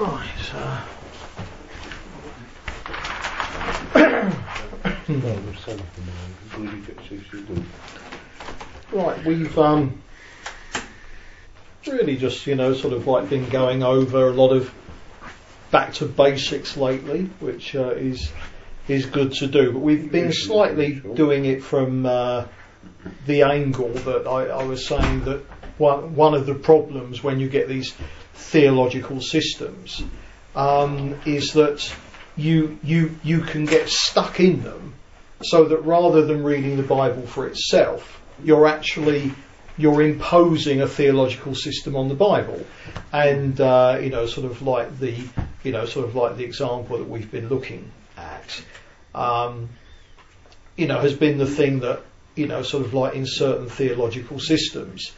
Right. Uh, right, we've um, really just, you know, sort of like been going over a lot of back to basics lately, which uh, is is good to do. But we've been slightly doing it from uh, the angle that I, I, was saying that one one of the problems when you get these theological systems um, is that you you you can get stuck in them, so that rather than reading the Bible for itself, you're actually you're imposing a theological system on the Bible, and uh, you know sort of like the you know sort of like the example that we've been looking at, um, you know has been the thing that you know sort of like in certain theological systems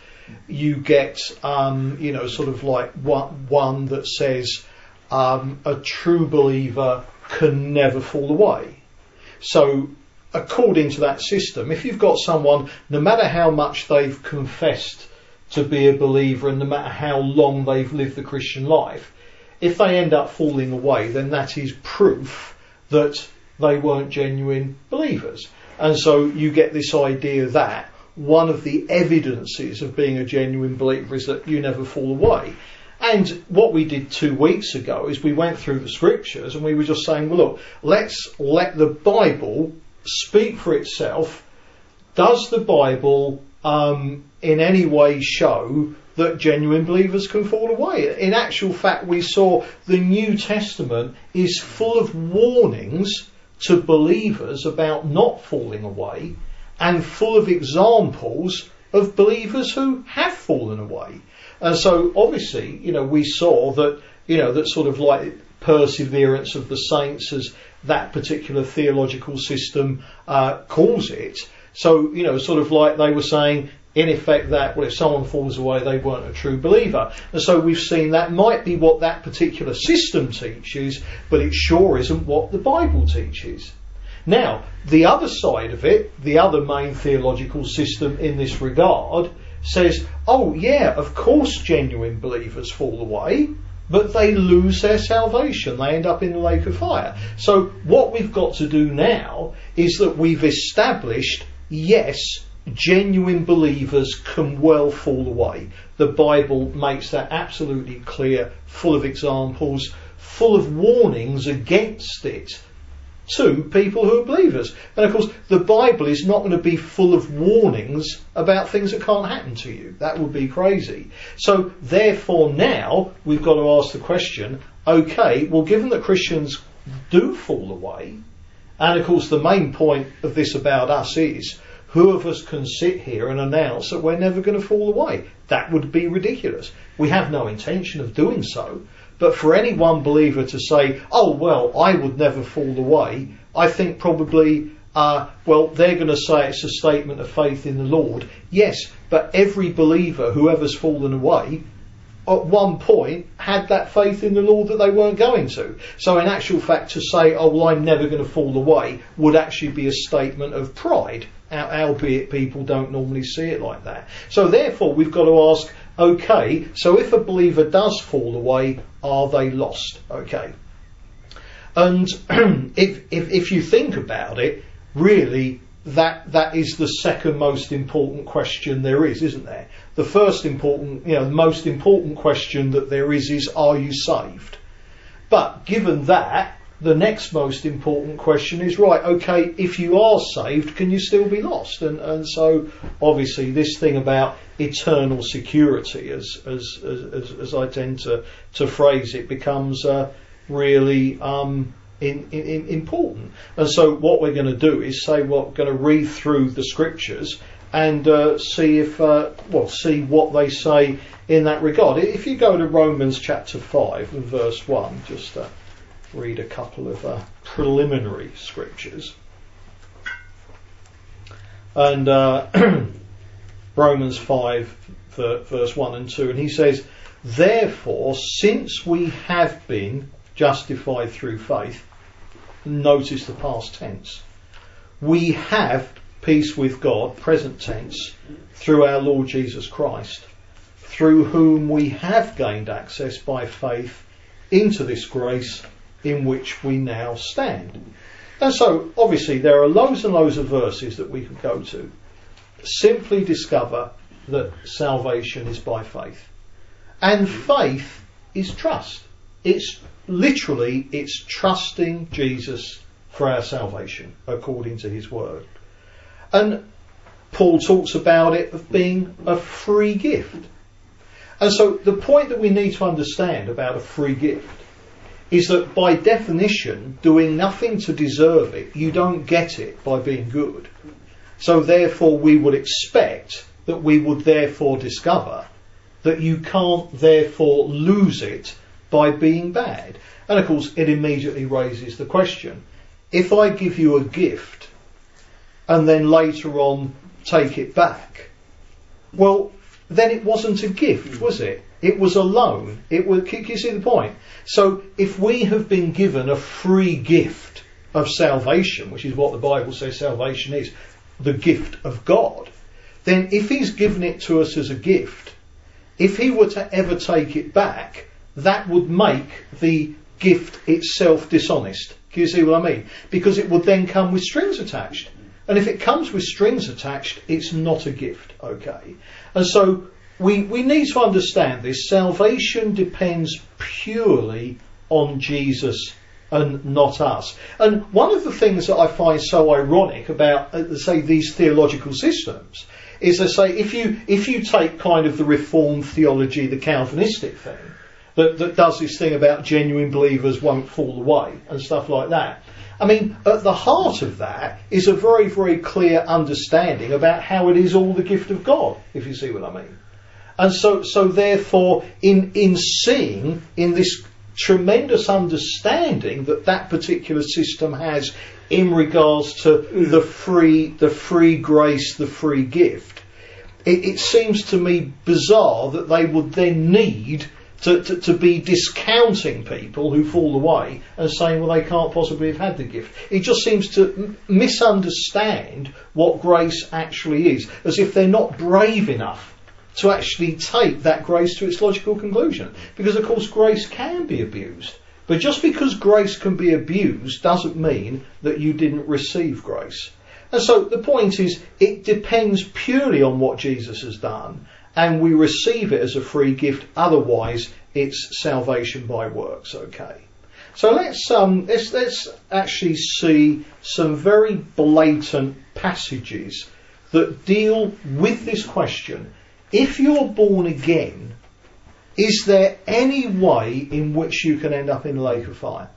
you get, um, you know, sort of like one, one that says um, a true believer can never fall away. So, according to that system, if you've got someone, no matter how much they've confessed to be a believer and no matter how long they've lived the Christian life, if they end up falling away, then that is proof that they weren't genuine believers. And so you get this idea that one of the evidences of being a genuine believer is that you never fall away. And what we did two weeks ago is we went through the scriptures and we were just saying, well, look, let's let the Bible speak for itself. Does the Bible um, in any way show that genuine believers can fall away? In actual fact, we saw the New Testament is full of warnings to believers about not falling away and full of examples of believers who have fallen away. And so obviously, you know, we saw that, you know, that sort of like perseverance of the saints as that particular theological system uh, calls it. So, you know, sort of like they were saying, in effect, that, well, if someone falls away, they weren't a true believer. And so we've seen that might be what that particular system teaches, but it sure isn't what the Bible teaches. Now, the other side of it, the other main theological system in this regard, says, oh, yeah, of course genuine believers fall away, but they lose their salvation. They end up in the lake of fire. So, what we've got to do now is that we've established, yes, genuine believers can well fall away. The Bible makes that absolutely clear, full of examples, full of warnings against it to people who are believers. And of course, the Bible is not going to be full of warnings about things that can't happen to you. That would be crazy. So, therefore, now we've got to ask the question okay, well, given that Christians do fall away, and of course, the main point of this about us is who of us can sit here and announce that we're never going to fall away? That would be ridiculous. We have no intention of doing so. But for any one believer to say, oh, well, I would never fall away, I think probably, uh, well, they're going to say it's a statement of faith in the Lord. Yes, but every believer, whoever's fallen away, at one point had that faith in the Lord that they weren't going to. So, in actual fact, to say, oh, well, I'm never going to fall away would actually be a statement of pride, albeit people don't normally see it like that. So, therefore, we've got to ask, okay, so if a believer does fall away, are they lost? Okay. And if, if, if you think about it, really, that, that is the second most important question there is, isn't there? The first important, you know, the most important question that there is is, are you saved? But given that, the next most important question is right okay if you are saved can you still be lost? And and so obviously this thing about eternal security as as as, as I tend to to phrase it becomes uh, really um, in, in, important. And so what we're going to do is say we're going to read through the scriptures and uh, see if uh, well see what they say in that regard. If you go to Romans chapter 5 and verse 1 just uh, read a couple of uh, preliminary scriptures. And uh, Romans 5, verse 1 and 2, and he says, Therefore, since we have been justified through faith, notice the past tense, we have peace with God, present tense, through our Lord Jesus Christ, through whom we have gained access by faith into this grace in which we now stand. And so, obviously, there are loads and loads of verses that we could go to. Simply discover that salvation is by faith. And faith is trust. It's literally, it's trusting Jesus for our salvation, according to his word. And Paul talks about it of being a free gift. And so the point that we need to understand about a free gift is that by definition, doing nothing to deserve it, you don't get it by being good. So therefore we would expect that we would therefore discover that you can't therefore lose it by being bad. And of course it immediately raises the question, if I give you a gift and then later on take it back, well, then it wasn't a gift, was it? It was a loan. It was, can you see the point? So if we have been given a free gift of salvation, which is what the Bible says salvation is, the gift of God, then if he's given it to us as a gift, if he were to ever take it back, that would make the gift itself dishonest. Can you see what I mean? Because it would then come with strings attached. And if it comes with strings attached, it's not a gift, okay? And so we, we need to understand this. Salvation depends purely on Jesus and not us. And one of the things that I find so ironic about, uh, say, these theological systems is they say if you if you take kind of the Reformed theology, the Calvinistic thing, that, that does this thing about genuine believers won't fall away and stuff like that. I mean, at the heart of that is a very, very clear understanding about how it is all the gift of God, if you see what I mean. And so, so therefore, in, in seeing, in this tremendous understanding that that particular system has in regards to the free, the free grace, the free gift, it, it seems to me bizarre that they would then need to, to, to, be discounting people who fall away and saying, well, they can't possibly have had the gift. It just seems to m- misunderstand what grace actually is, as if they're not brave enough to actually take that grace to its logical conclusion. Because, of course, grace can be abused. But just because grace can be abused doesn't mean that you didn't receive grace. And so the point is, it depends purely on what Jesus has done and we receive it as a free gift. Otherwise, it's salvation by works. Okay. So let's um, let's let's actually see some very blatant passages that deal with this question. If you're born again, is there any way in which you can end up in the lake of fire?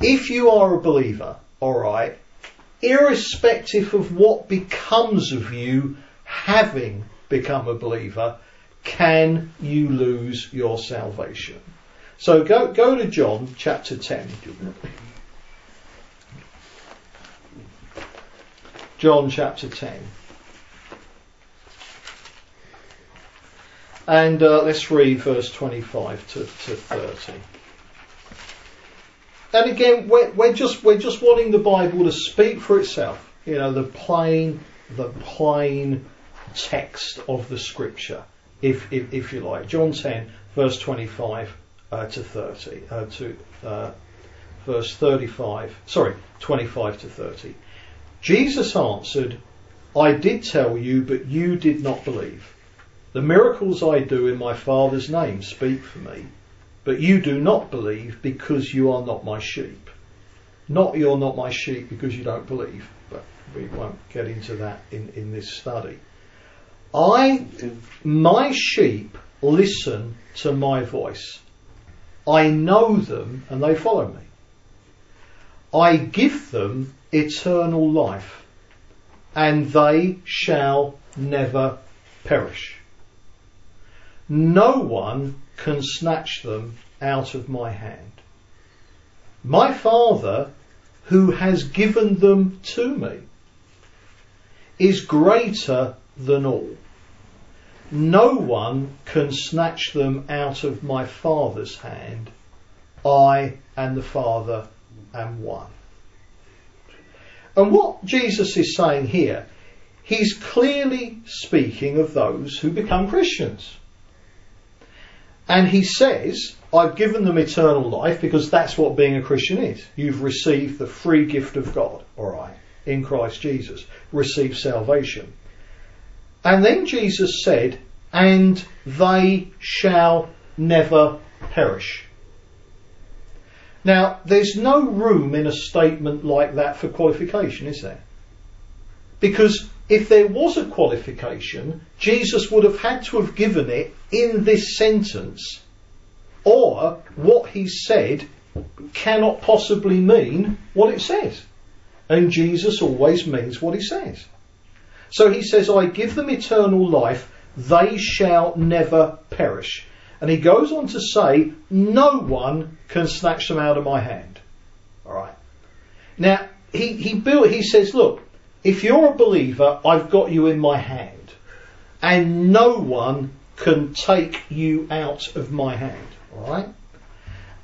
If you are a believer, alright, irrespective of what becomes of you having become a believer, can you lose your salvation? So go, go to John chapter 10. John chapter 10. And uh, let's read verse 25 to, to 30. And again, we're, we're, just we're just wanting the Bible to speak for itself. You know, the plain, the plain text of the scripture, if, if, if you like. John 10, verse 25 uh, to 30, uh, to uh, verse 35, sorry, 25 to 30. Jesus answered, I did tell you, but you did not believe. The miracles I do in my Father's name speak for me, but you do not believe because you are not my sheep. Not you're not my sheep because you don't believe, but we won't get into that in, in this study. I, my sheep listen to my voice. I know them and they follow me. I give them eternal life and they shall never perish. No one can snatch them out of my hand. My Father, who has given them to me, is greater than all. No one can snatch them out of my Father's hand. I and the Father am one. And what Jesus is saying here, he's clearly speaking of those who become Christians. And he says I've given them eternal life because that's what being a Christian is. You've received the free gift of God, alright, in Christ Jesus. Receive salvation. And then Jesus said, and they shall never perish. Now, there's no room in a statement like that for qualification, is there? Because if there was a qualification, Jesus would have had to have given it in this sentence, or what he said cannot possibly mean what it says. And Jesus always means what he says. So he says, I give them eternal life, they shall never perish. And he goes on to say, no one can snatch them out of my hand. Alright. Now, he, he built, he says, look, if you're a believer, I've got you in my hand. And no one can take you out of my hand. Alright?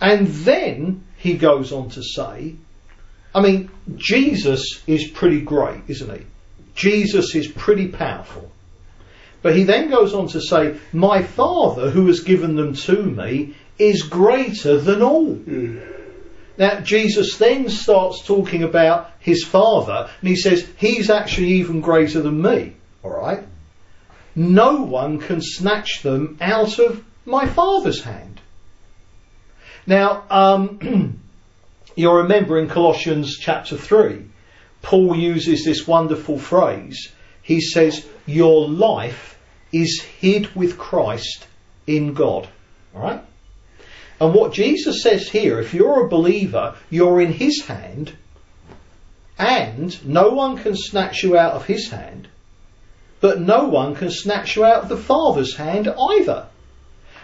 And then he goes on to say, I mean, Jesus is pretty great, isn't he? Jesus is pretty powerful. But he then goes on to say, My Father who has given them to me is greater than all. Mm. Now, Jesus then starts talking about his Father, and he says, He's actually even greater than me. Alright? No one can snatch them out of my Father's hand. Now, um, you'll remember in Colossians chapter 3, Paul uses this wonderful phrase. He says, Your life is hid with Christ in God. Alright? And what Jesus says here, if you're a believer, you're in His hand, and no one can snatch you out of His hand, but no one can snatch you out of the Father's hand either.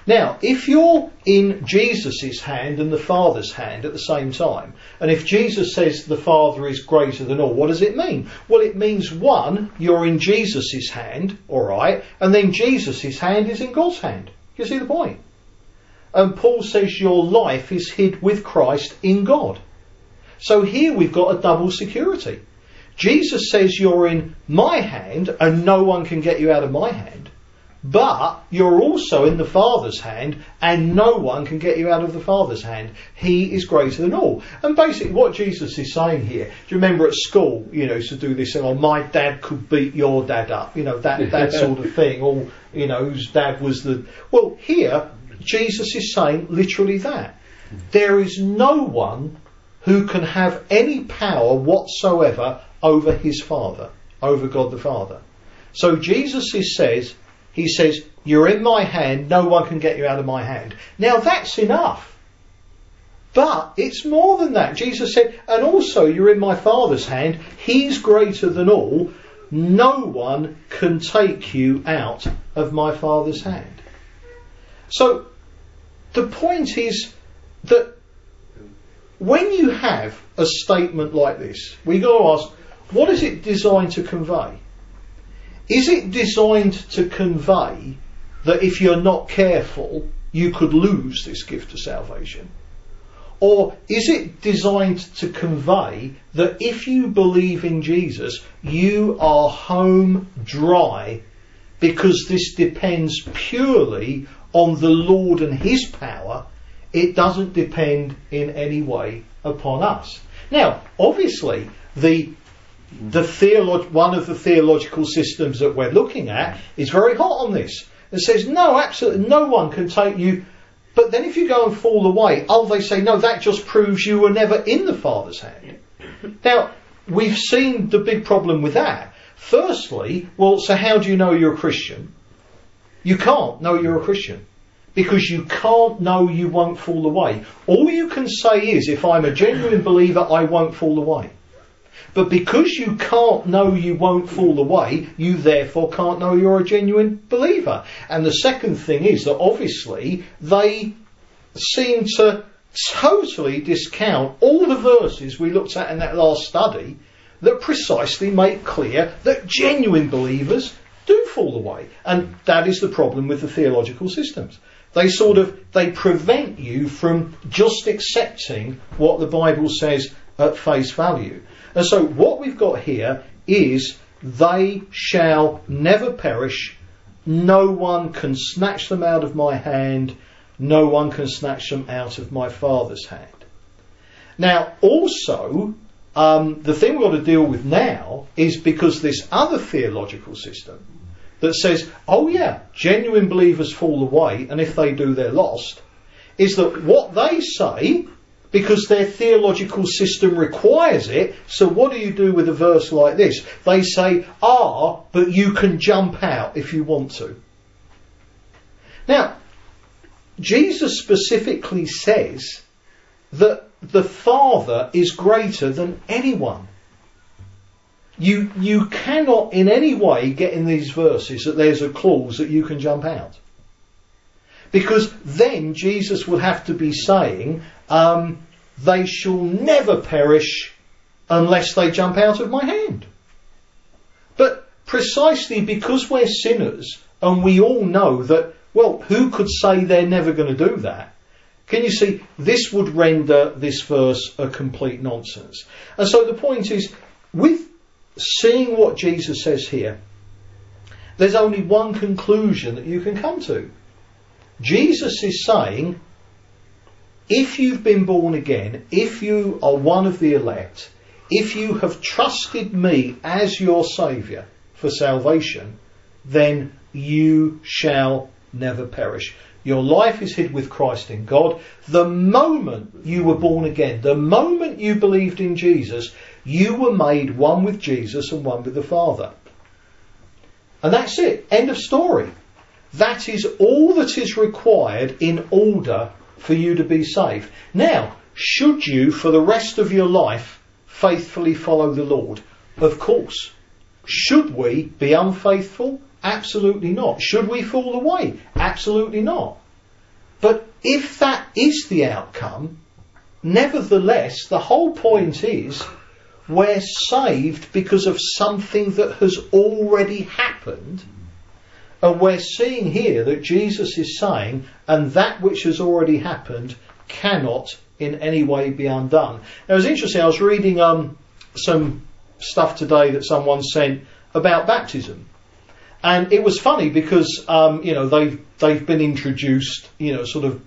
Now, if you're in Jesus' hand and the Father's hand at the same time, and if Jesus says the Father is greater than all, what does it mean? Well, it means one, you're in Jesus' hand, alright, and then Jesus' hand is in God's hand. You see the point? And Paul says your life is hid with Christ in God. So here we've got a double security. Jesus says you're in my hand and no one can get you out of my hand. But you're also in the Father's hand, and no one can get you out of the Father's hand. He is greater than all. And basically, what Jesus is saying here, do you remember at school, you know, to do this, thing, oh, my dad could beat your dad up, you know, that, that sort of thing, or, you know, whose dad was the. Well, here, Jesus is saying literally that. There is no one who can have any power whatsoever over his Father, over God the Father. So Jesus says, he says, You're in my hand, no one can get you out of my hand. Now that's enough. But it's more than that. Jesus said, And also you're in my Father's hand, He's greater than all. No one can take you out of my Father's hand. So the point is that when you have a statement like this, we got to ask, what is it designed to convey? Is it designed to convey that if you're not careful, you could lose this gift of salvation? Or is it designed to convey that if you believe in Jesus, you are home dry because this depends purely on the Lord and His power? It doesn't depend in any way upon us. Now, obviously, the the theolo- one of the theological systems that we're looking at is very hot on this. and says, no, absolutely no one can take you. But then if you go and fall away, oh, they say, no, that just proves you were never in the Father's hand. Now, we've seen the big problem with that. Firstly, well, so how do you know you're a Christian? You can't know you're a Christian. Because you can't know you won't fall away. All you can say is, if I'm a genuine believer, I won't fall away. But because you can't know you won't fall away, you therefore can't know you're a genuine believer. And the second thing is that obviously they seem to totally discount all the verses we looked at in that last study that precisely make clear that genuine believers fall away. And that is the problem with the theological systems. They sort of, they prevent you from just accepting what the Bible says at face value. And so what we've got here is they shall never perish. No one can snatch them out of my hand. No one can snatch them out of my Father's hand. Now, also, um, the thing we've got to deal with now is because this other theological system that says, oh yeah, genuine believers fall away, and if they do, they're lost, is that what they say, because their theological system requires it, so what do you do with a verse like this? They say, ah, but you can jump out if you want to. Now, Jesus specifically says that the Father is greater than anyone. You, you cannot in any way get in these verses that there's a clause that you can jump out. Because then Jesus would have to be saying, um, they shall never perish unless they jump out of my hand. But precisely because we're sinners and we all know that, well, who could say they're never going to do that? Can you see, this would render this verse a complete nonsense. And so the point is, with seeing what Jesus says here, there's only one conclusion that you can come to. Jesus is saying, if you've been born again, if you are one of the elect, if you have trusted me as your Saviour for salvation, then you shall never perish. Your life is hid with Christ in God. The moment you were born again, the moment you believed in Jesus, you were made one with Jesus and one with the Father. And that's it. End of story. That is all that is required in order for you to be saved. Now, should you, for the rest of your life, faithfully follow the Lord? Of course. Should we be unfaithful? Absolutely not. Should we fall away? Absolutely not. But if that is the outcome, nevertheless, the whole point is we're saved because of something that has already happened. And we're seeing here that Jesus is saying, and that which has already happened cannot in any way be undone. Now, it was interesting, I was reading um, some stuff today that someone sent about baptism. And it was funny because, um, you know, they've, they've been introduced, you know, sort of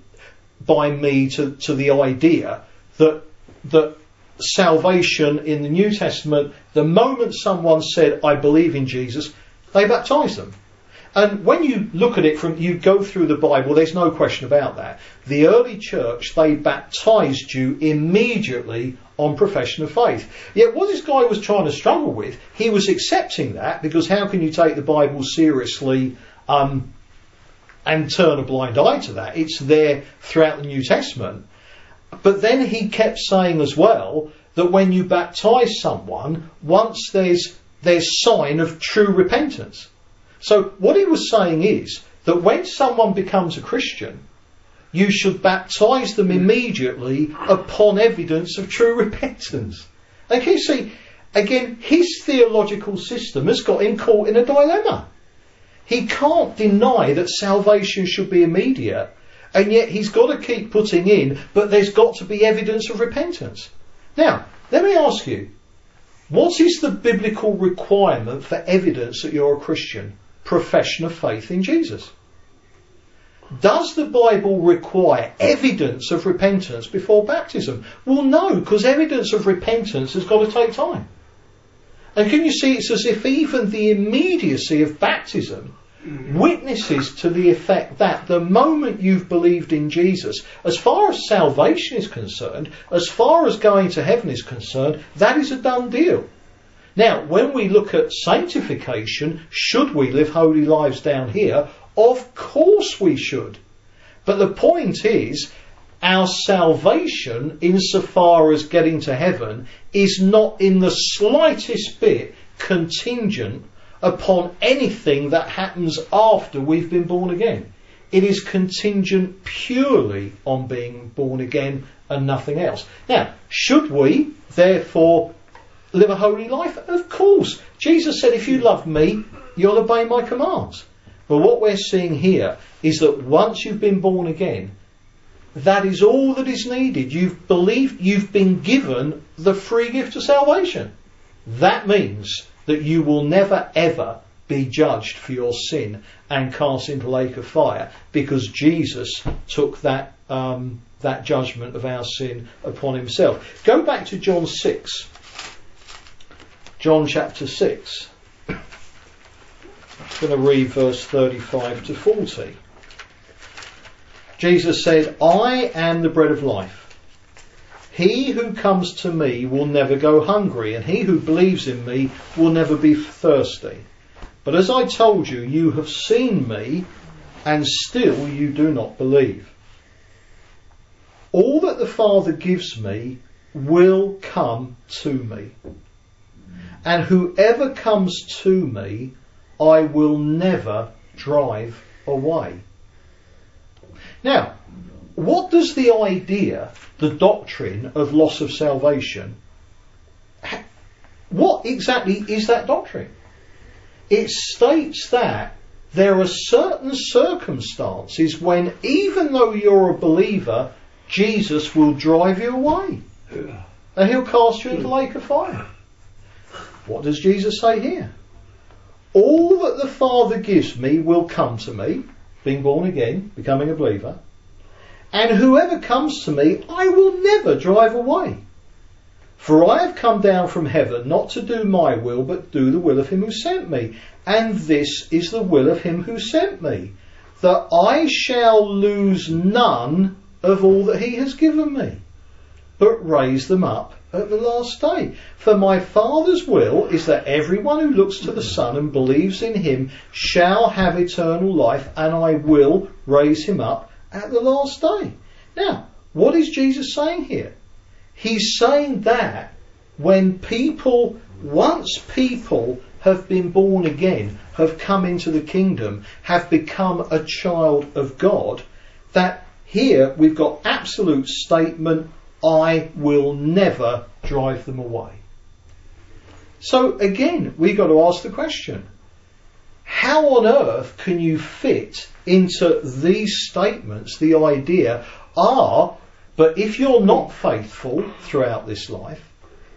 by me to, to the idea that, that salvation in the New Testament, the moment someone said, I believe in Jesus, they baptized them. And when you look at it from, you go through the Bible, there's no question about that. The early church, they baptized you immediately on profession of faith. Yet what this guy was trying to struggle with, he was accepting that because how can you take the Bible seriously um, and turn a blind eye to that? It's there throughout the New Testament. But then he kept saying as well that when you baptize someone, once there's there's sign of true repentance. So what he was saying is that when someone becomes a Christian, you should baptize them immediately upon evidence of true repentance. And see, again, his theological system has got him caught in a dilemma. He can't deny that salvation should be immediate, and yet he's got to keep putting in, but there's got to be evidence of repentance. Now, let me ask you, what is the biblical requirement for evidence that you're a Christian? Profession of faith in Jesus. Does the Bible require evidence of repentance before baptism? Well, no, because evidence of repentance has got to take time. And can you see it's as if even the immediacy of baptism witnesses to the effect that the moment you've believed in Jesus, as far as salvation is concerned, as far as going to heaven is concerned, that is a done deal. Now, when we look at sanctification, should we live holy lives down here? Of course we should. But the point is, our salvation, insofar as getting to heaven, is not in the slightest bit contingent upon anything that happens after we've been born again. It is contingent purely on being born again and nothing else. Now, should we therefore live a holy life? Of course. Jesus said, if you love me, you'll obey my commands. But what we're seeing here is that once you've been born again, that is all that is needed. You've believed, you've been given the free gift of salvation. That means that you will never ever be judged for your sin and cast into the lake of fire because Jesus took that um, that judgment of our sin upon himself. Go back to John 6. John chapter 6. I'm going to read verse 35 to 40. Jesus said, I am the bread of life. He who comes to me will never go hungry, and he who believes in me will never be thirsty. But as I told you, you have seen me, and still you do not believe. All that the Father gives me will come to me. And whoever comes to me, I will never drive away. Now, what does the idea, the doctrine of loss of salvation, what exactly is that doctrine? It states that there are certain circumstances when, even though you're a believer, Jesus will drive you away. And he'll cast you into the lake of fire. What does Jesus say here? All that the Father gives me will come to me, being born again, becoming a believer. And whoever comes to me, I will never drive away. For I have come down from heaven not to do my will, but do the will of him who sent me. And this is the will of him who sent me, that I shall lose none of all that he has given me, but raise them up at the last day. For my Father's will is that everyone who looks to the Son and believes in him shall have eternal life, and I will raise him up at the last day. Now, what is Jesus saying here? He's saying that when people, once people have been born again, have come into the kingdom, have become a child of God, that here we've got absolute statement, I will never drive them away. So again, we've got to ask the question, how on earth can you fit into these statements the idea, ah, but if you're not faithful throughout this life,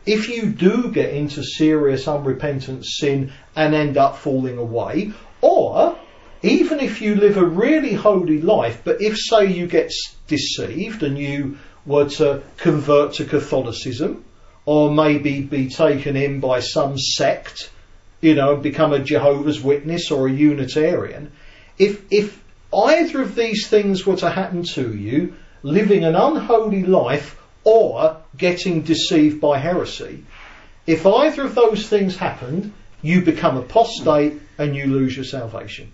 if you do get into serious unrepentant sin and end up falling away, or even if you live a really holy life, but if, say, you get deceived and you were to convert to Catholicism, or maybe be taken in by some sect, you know, become a Jehovah's Witness or a Unitarian, if, if either of these things were to happen to you, living an unholy life or getting deceived by heresy, if either of those things happened, you become apostate and you lose your salvation.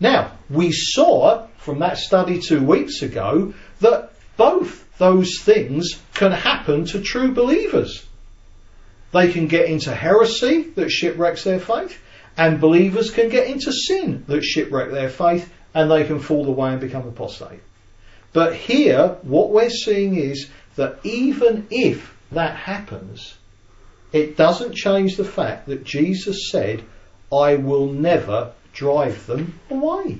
Now, we saw from that study two weeks ago that both those things can happen to true believers. They can get into heresy that shipwrecks their faith, and believers can get into sin that shipwreck their faith, and they can fall away and become apostate. But here, what we're seeing is that even if that happens, it doesn't change the fact that Jesus said, I will never drive them away.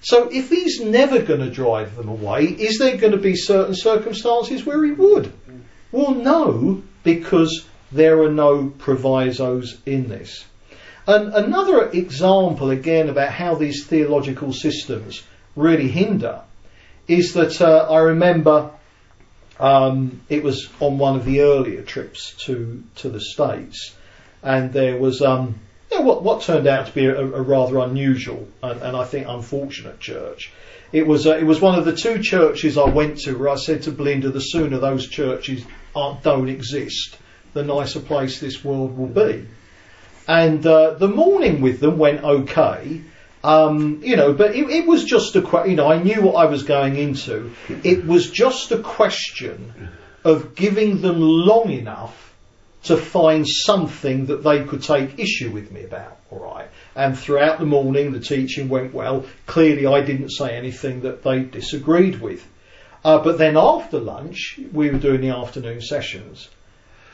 So if he's never going to drive them away, is there going to be certain circumstances where he would? Well, no, because there are no provisos in this. And another example, again, about how these theological systems really hinder is that uh, I remember um, it was on one of the earlier trips to to the states, and there was um, you know, what what turned out to be a, a rather unusual and, and, I think unfortunate church. It was uh, it was one of the two churches I went to where I said to Belinda, the sooner those churches don't exist, the nicer place this world will be. And uh, the morning with them went okay. Um, you know, but it, it was just a question, you know, I knew what I was going into. It was just a question of giving them long enough to find something that they could take issue with me about, alright? And throughout the morning the teaching went well. Clearly I didn't say anything that they disagreed with. Uh, but then after lunch, we were doing the afternoon sessions,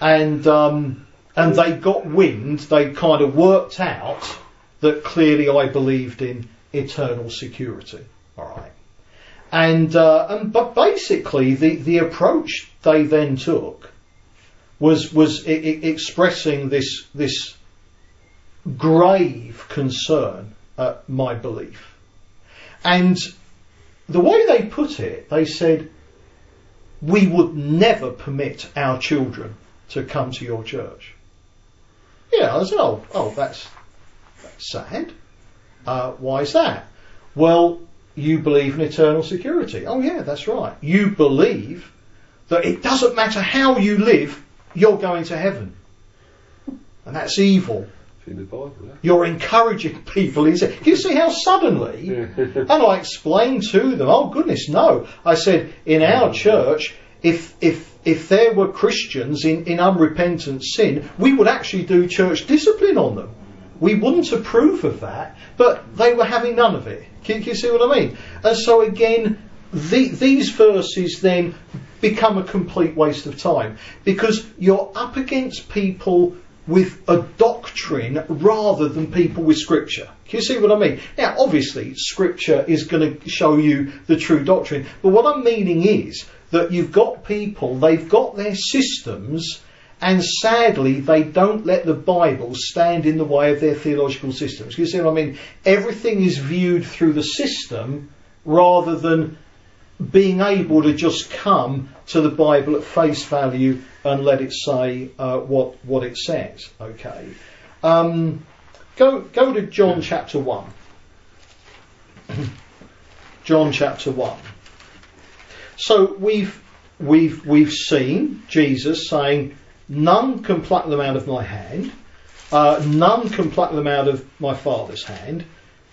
and um, and they got wind. They kind of worked out that clearly I believed in eternal security. All right. And, uh, and but basically the, the approach they then took was was I- I expressing this this grave concern at my belief. And the way they put it, they said, we would never permit our children to come to your church. Yeah, I said, oh, oh, that's, that's sad. Uh, why is that? Well, you believe in eternal security. Oh yeah, that's right. You believe that it doesn't matter how you live, you're going to heaven. And that's evil. Bible. Yeah. You're encouraging people. See, you see how suddenly, and I explained to them, oh goodness, no. I said, in our church, if, if, if there were Christians in, in unrepentant sin, we would actually do church discipline on them. We wouldn't approve of that, but they were having none of it. Can, can you see what I mean? And so again, the, these verses then become a complete waste of time because you're up against people with a doctrine rather than people with scripture. Can you see what I mean? Now, obviously, scripture is going to show you the true doctrine, but what I'm meaning is that you've got people, they've got their systems, and sadly, they don't let the Bible stand in the way of their theological systems. You see what I mean? Everything is viewed through the system rather than being able to just come to the Bible at face value and let it say uh, what what it says. Okay, um, go go to John chapter one. John chapter one. So we've we've we've seen Jesus saying, "None can pluck them out of my hand, uh, none can pluck them out of my Father's hand,"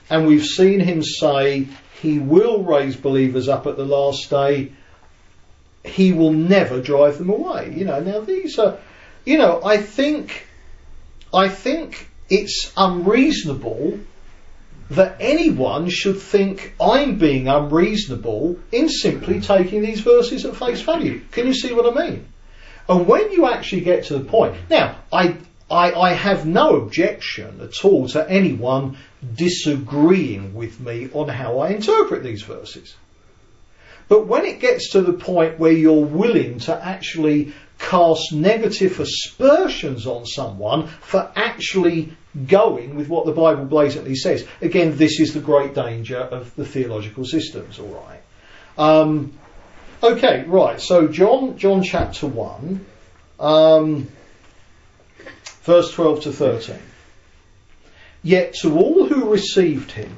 and we've seen him say, "He will raise believers up at the last day." He will never drive them away. You know, now these are, you know, I think, I think it's unreasonable that anyone should think I'm being unreasonable in simply taking these verses at face value. Can you see what I mean? And when you actually get to the point, now I, I, I have no objection at all to anyone disagreeing with me on how I interpret these verses. But when it gets to the point where you're willing to actually cast negative aspersions on someone for actually going with what the Bible blatantly says. Again, this is the great danger of the theological systems, alright. Um, okay, right, so John, John chapter 1, um, verse 12 to 13. Yet to all who received him,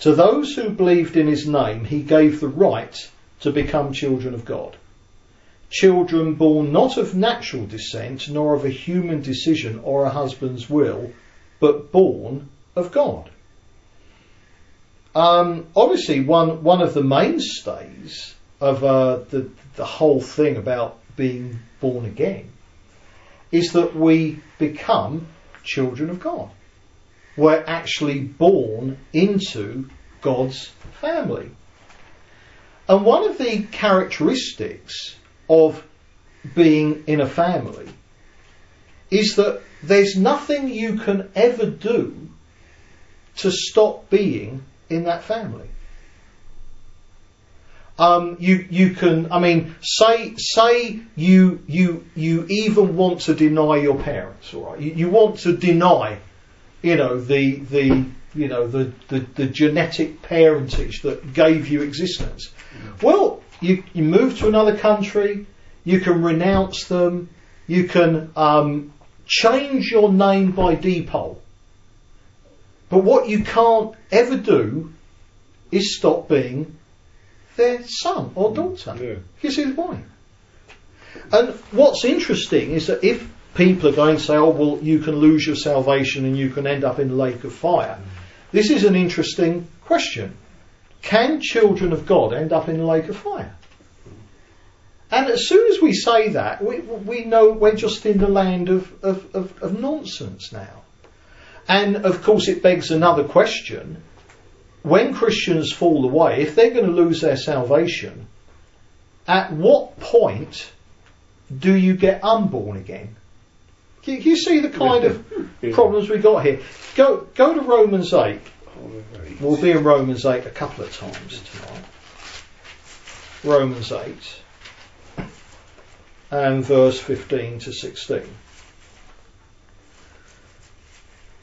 to those who believed in his name, he gave the right to become children of God children born not of natural descent, nor of a human decision or a husband's will, but born of God. Um, obviously, one one of the mainstays of uh, the the whole thing about being born again is that we become children of God. We're actually born into God's family. And one of the characteristics of being in a family is that there's nothing you can ever do to stop being in that family. Um, you you can I mean say say you you you even want to deny your parents, all right? You, you want to deny, you know, the the you know the, the, the genetic parentage that gave you existence. Well, you, you move to another country, you can renounce them, you can um, change your name by deed poll. But what you can't ever do is stop being their son or daughter. Yeah. You see the point? And what's interesting is that if people are going to say, oh, well, you can lose your salvation and you can end up in the lake of fire, this is an interesting question. Can children of God end up in the lake of fire? And as soon as we say that, we, we know we're just in the land of, of, of, of nonsense now. And of course, it begs another question. When Christians fall away, if they're going to lose their salvation, at what point do you get unborn again? Can you see the kind of problems we got here? Go, go to Romans 8. We'll be in Romans 8 a couple of times tonight. Romans 8 and verse 15 to 16.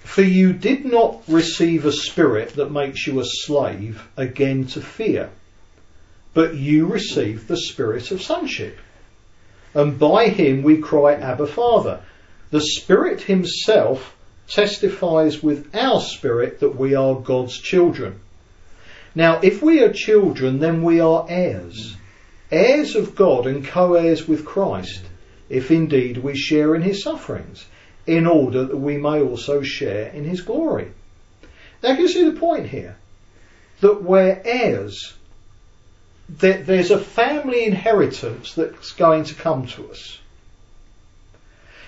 For you did not receive a spirit that makes you a slave again to fear, but you received the spirit of sonship. And by him we cry, Abba Father. The Spirit himself testifies with our spirit that we are God's children. Now, if we are children, then we are heirs, heirs of God and co-heirs with Christ, if indeed we share in his sufferings in order that we may also share in his glory. Now, can you see the point here? That we're heirs. That there's a family inheritance that's going to come to us.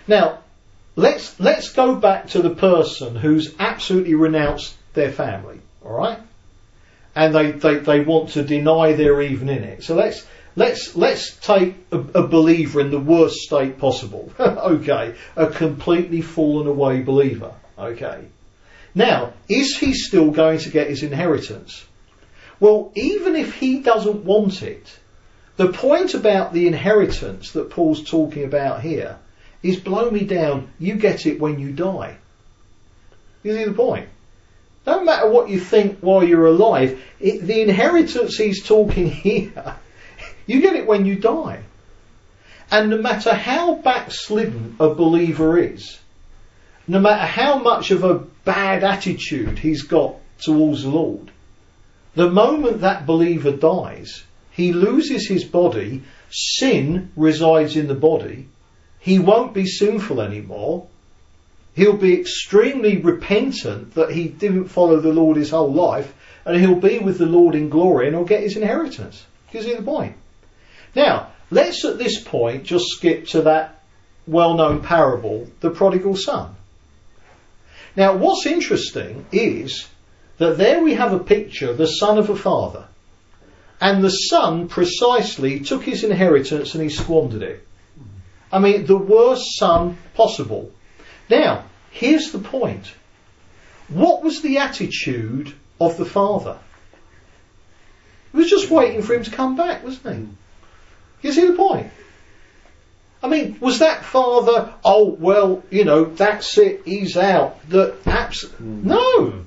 Now, let's let's go back to the person who's absolutely renounced their family, all right? And they, they, they want to deny they're even in it. So let's Let's let's take a, a believer in the worst state possible. okay, a completely fallen away believer. Okay. Now, is he still going to get his inheritance? Well, even if he doesn't want it, the point about the inheritance that Paul's talking about here is blow me down, you get it when you die. You see the point? No matter what you think while you're alive, it, the inheritance he's talking here you get it when you die. And no matter how backslidden a believer is, no matter how much of a bad attitude he's got towards the Lord, the moment that believer dies, he loses his body, sin resides in the body, he won't be sinful anymore, he'll be extremely repentant that he didn't follow the Lord his whole life, and he'll be with the Lord in glory and he'll get his inheritance. You see the point? Now, let's at this point just skip to that well-known parable, the prodigal son. Now, what's interesting is that there we have a picture, the son of a father. And the son precisely took his inheritance and he squandered it. I mean, the worst son possible. Now, here's the point. What was the attitude of the father? He was just waiting for him to come back, wasn't he? You see the point? I mean, was that father, oh, well, you know, that's it, he's out, that abs- mm. No!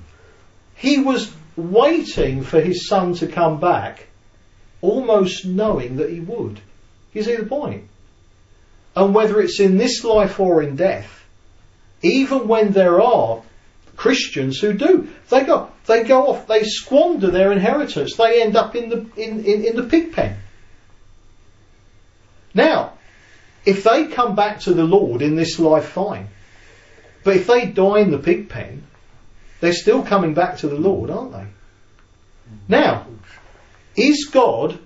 He was waiting for his son to come back, almost knowing that he would. You see the point? And whether it's in this life or in death, even when there are Christians who do, they go, they go off, they squander their inheritance, they end up in the, in, in, in the pig pen. Now, if they come back to the Lord in this life, fine. But if they die in the pig pen, they're still coming back to the Lord, aren't they? Now, is God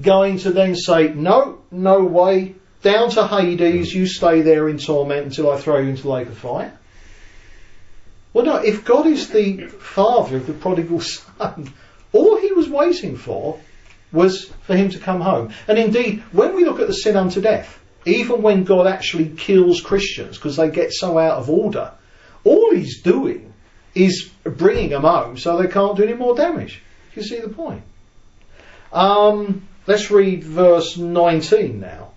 going to then say, no, no way, down to Hades, you stay there in torment until I throw you into the lake of fire? Well, no, if God is the father of the prodigal son, all he was waiting for was for him to come home. And indeed, when we look at the sin unto death, even when God actually kills Christians because they get so out of order, all he's doing is bringing them home so they can't do any more damage. You see the point? Um, let's read verse 19 now.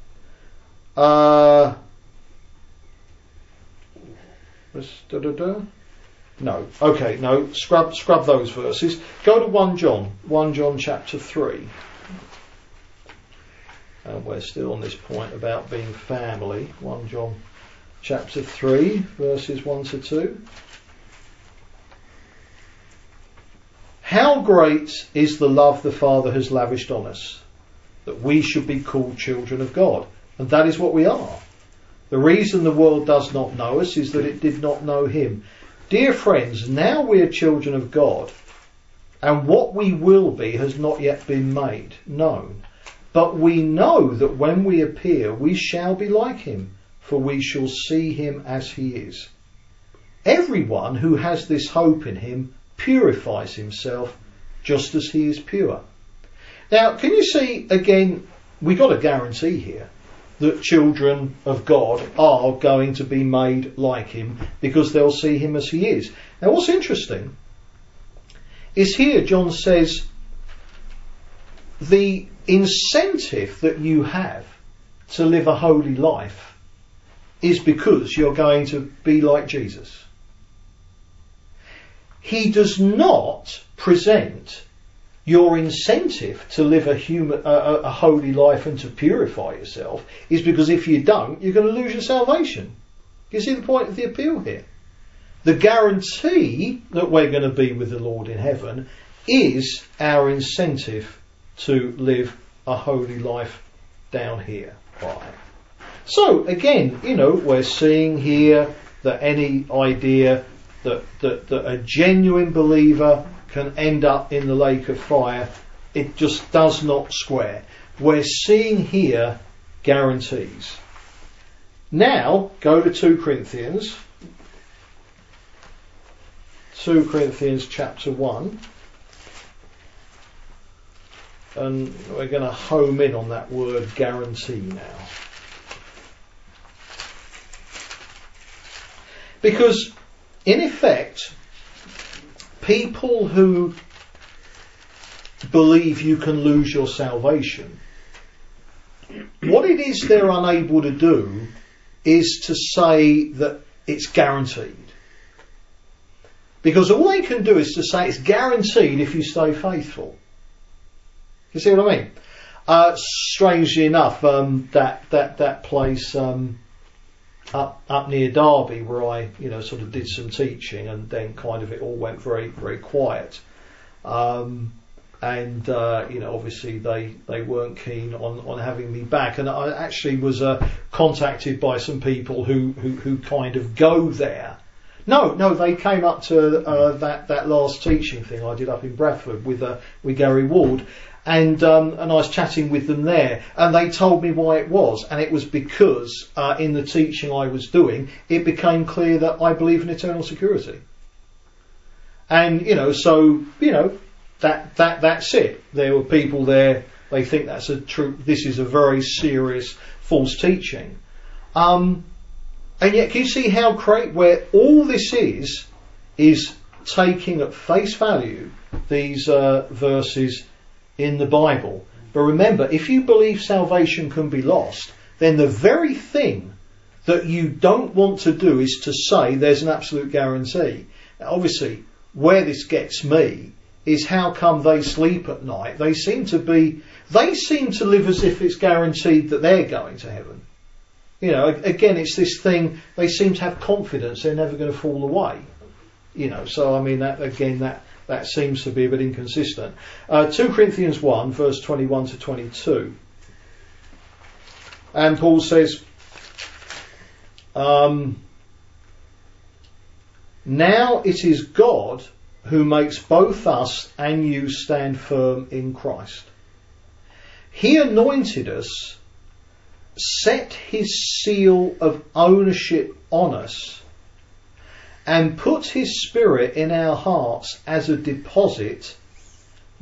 Uh. No. Okay, no. Scrub scrub those verses. Go to 1 John. 1 John chapter 3. And we're still on this point about being family. 1 John chapter 3, verses 1 to 2. How great is the love the Father has lavished on us, that we should be called children of God. And that is what we are. The reason the world does not know us is that it did not know Him. Dear friends, now we are children of God, and what we will be has not yet been made known. But we know that when we appear, we shall be like him, for we shall see him as he is. Everyone who has this hope in him purifies himself just as he is pure. Now, can you see again, we got a guarantee here that children of God are going to be made like him because they'll see him as he is. Now what's interesting is here John says the incentive that you have to live a holy life is because you're going to be like Jesus. he does not present your incentive to live a, human, a, a holy life and to purify yourself is because if you don't, you're going to lose your salvation. You see the point of the appeal here? The guarantee that we're going to be with the Lord in heaven is our incentive to live a holy life down here. Right. So again, you know, we're seeing here that any idea that, that, that a genuine believer can end up in the lake of fire, it just does not square. We're seeing here guarantees. Now, go to 2 Corinthians. 2 Corinthians chapter 1. And we're going to home in on that word guarantee now. Because, in effect, people who believe you can lose your salvation, what it is they're unable to do is to say that it's guaranteed. Because all they can do is to say it's guaranteed if you stay faithful. You see what I mean? Uh, strangely enough, um, that that that place um, up up near Derby, where I you know sort of did some teaching, and then kind of it all went very very quiet. Um, and uh, you know, obviously they they weren't keen on, on having me back. And I actually was uh, contacted by some people who, who who kind of go there. No, no, they came up to uh, that that last teaching thing I did up in Bradford with uh, with Gary Ward, and um, and I was chatting with them there, and they told me why it was, and it was because uh, in the teaching I was doing, it became clear that I believe in eternal security. And you know, so you know, that that that's it. There were people there. They think that's a true. This is a very serious false teaching. Um, and yet, can you see how great where all this is is taking at face value these uh, verses in the Bible. But remember, if you believe salvation can be lost, then the very thing that you don't want to do is to say there's an absolute guarantee. Now, obviously, where this gets me is how come they sleep at night? They seem to be, they seem to live as if it's guaranteed that they're going to heaven. You know, again, it's this thing, they seem to have confidence they're never going to fall away. You know, so I mean, that, again, that, that seems to be a bit inconsistent. Uh, 2 Corinthians 1, verse 21 to 22. And Paul says, um, Now it is God who makes both us and you stand firm in Christ. He anointed us, set his seal of ownership on us, and put his spirit in our hearts as a deposit,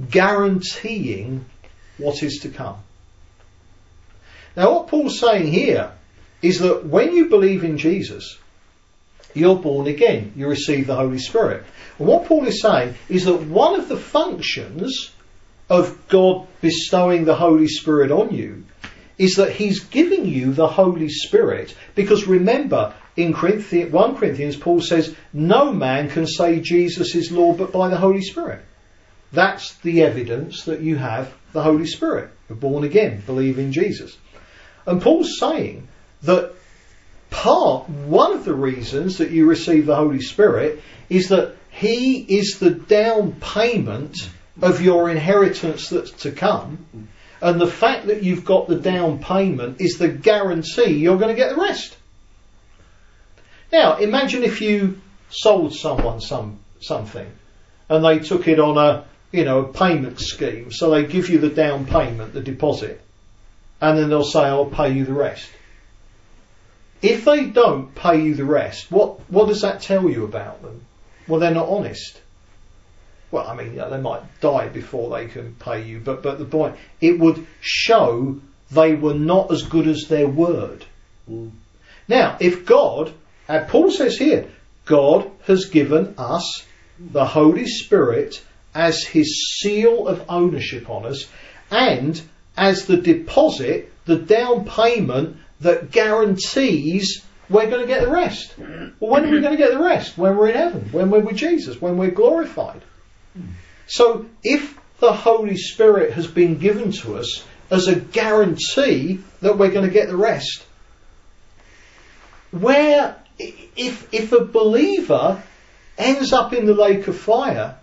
guaranteeing what is to come. Now, what Paul's saying here is that when you believe in Jesus, you're born again. You receive the Holy Spirit. And what Paul is saying is that one of the functions of God bestowing the Holy Spirit on you is that He's giving you the Holy Spirit. Because remember, in 1 Corinthians, Paul says, No man can say Jesus is Lord but by the Holy Spirit. That's the evidence that you have the Holy Spirit. You're born again, believe in Jesus. And Paul's saying that part, one of the reasons that you receive the Holy Spirit is that He is the down payment of your inheritance that's to come. And the fact that you've got the down payment is the guarantee you're going to get the rest. Now, imagine if you sold someone some something and they took it on a you know a payment scheme. So they give you the down payment, the deposit, and then they'll say, "I'll pay you the rest." If they don't pay you the rest, what what does that tell you about them? Well, they're not honest. Well, I mean, they might die before they can pay you, but but the point it would show they were not as good as their word. Mm. Now, if God and Paul says here, God has given us the Holy Spirit as his seal of ownership on us and as the deposit, the down payment that guarantees we're going to get the rest. Well, when are we going to get the rest? When we're in heaven, when we're with Jesus, when we're glorified. So if the Holy Spirit has been given to us as a guarantee that we're going to get the rest, where if if a believer ends up in the lake of fire,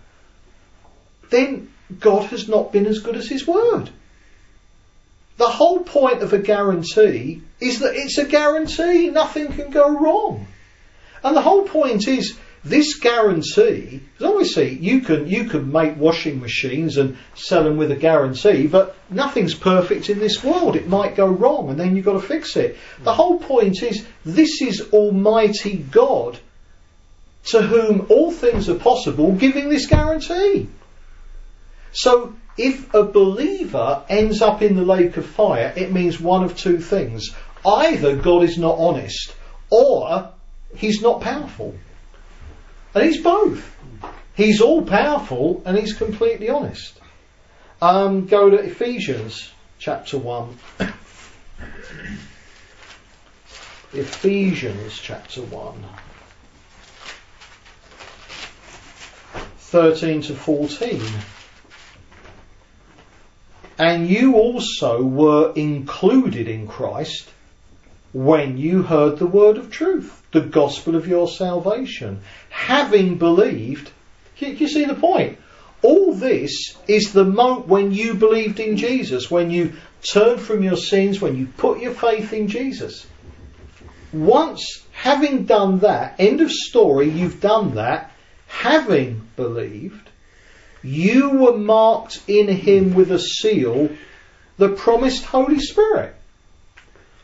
then God has not been as good as his word. The whole point of a guarantee is that it's a guarantee, nothing can go wrong. And the whole point is this guarantee, because obviously you can you can make washing machines and sell them with a guarantee, but nothing's perfect in this world. It might go wrong, and then you've got to fix it. The whole point is this is Almighty God, to whom all things are possible, giving this guarantee. So if a believer ends up in the lake of fire, it means one of two things. Either God is not honest, or he's not powerful. And he's both. He's all powerful and he's completely honest. Um, go to Ephesians chapter 1. Ephesians chapter 1. 13 to 14. And you also were included in Christ when you heard the word of truth, the gospel of your salvation, having believed. You, you see the point? All this is the moment when you believed in Jesus, when you turned from your sins, when you put your faith in Jesus. Once having done that, end of story, you've done that, having believed, you were marked in him with a seal, the promised Holy Spirit.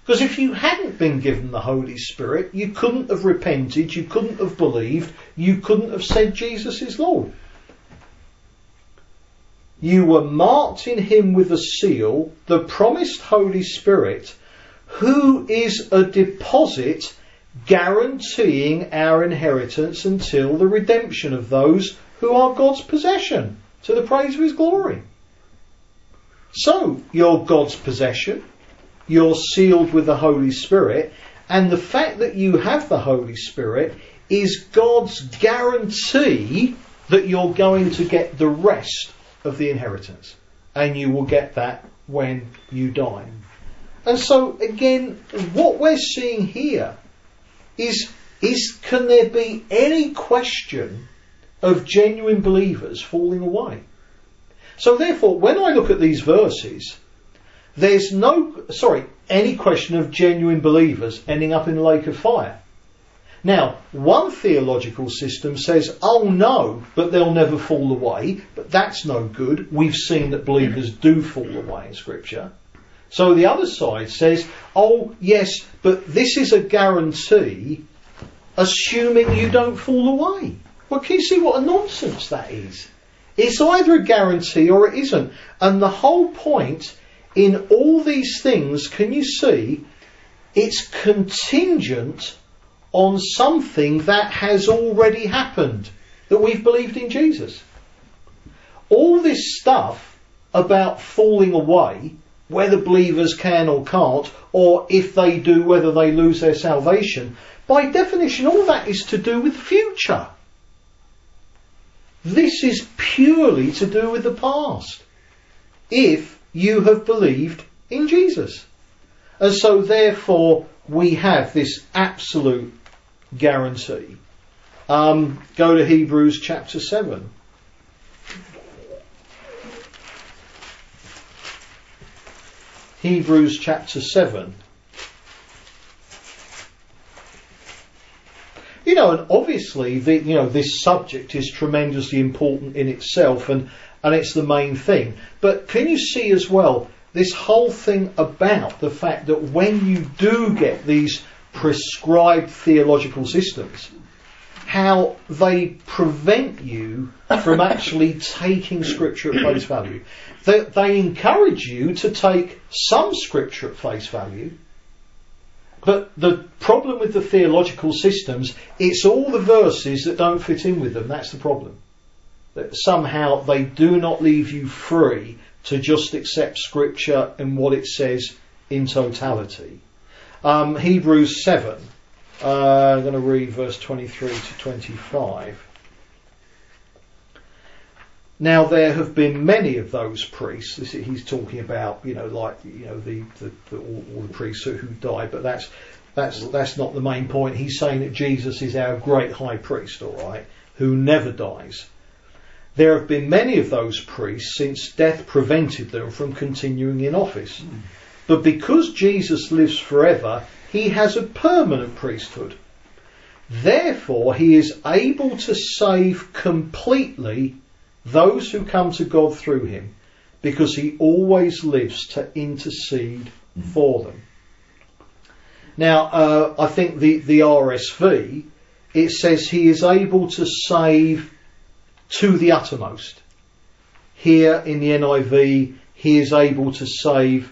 Because if you hadn't been given the Holy Spirit, you couldn't have repented, you couldn't have believed, you couldn't have said Jesus is Lord. You were marked in him with a seal, the promised Holy Spirit, who is a deposit guaranteeing our inheritance until the redemption of those who are God's possession, to the praise of his glory. So, you're God's possession, you're sealed with the Holy Spirit, and the fact that you have the Holy Spirit is God's guarantee that you're going to get the rest of the inheritance. And you will get that when you die. And so, again, what we're seeing here is, is can there be any question of genuine believers falling away. So therefore, when I look at these verses, there's no, sorry, any question of genuine believers ending up in the lake of fire. Now, one theological system says, oh no, but they'll never fall away, but that's no good. We've seen that believers do fall away in scripture. So the other side says, oh yes, but this is a guarantee assuming you don't fall away. Well, can you see what a nonsense that is? It's either a guarantee or it isn't. And the whole point in all these things, can you see, it's contingent on something that has already happened, that we've believed in Jesus. All this stuff about falling away, whether believers can or can't, or if they do, whether they lose their salvation, by definition, all that is to do with the future. This is purely to do with the past. If you have believed in Jesus. And so therefore we have this absolute guarantee. Um, go to Hebrews chapter 7. Hebrews chapter 7 You know, and obviously, the, you know, this subject is tremendously important in itself, and and it's the main thing. But can you see as well this whole thing about the fact that when you do get these prescribed theological systems, how they prevent you from actually taking scripture at face value. They, they encourage you to take some scripture at face value, but the problem with the theological systems, it's all the verses that don't fit in with them. That's the problem. That somehow they do not leave you free to just accept Scripture and what it says in totality. Um, Hebrews 7 Uh, I'm going to read verse 23 to 25. Now there have been many of those priests. This, he's talking about, you know, like you know the, the, the all, all, the priests who died, but that's that's that's not the main point. He's saying that Jesus is our great high priest, all right, who never dies. There have been many of those priests since death prevented them from continuing in office. Mm. But because Jesus lives forever, he has a permanent priesthood. Therefore, he is able to save completely those who come to God through him because he always lives to intercede mm. for them. Now, uh, I think the, the RSV, it says he is able to save to the uttermost. Here in the NIV, he is able to save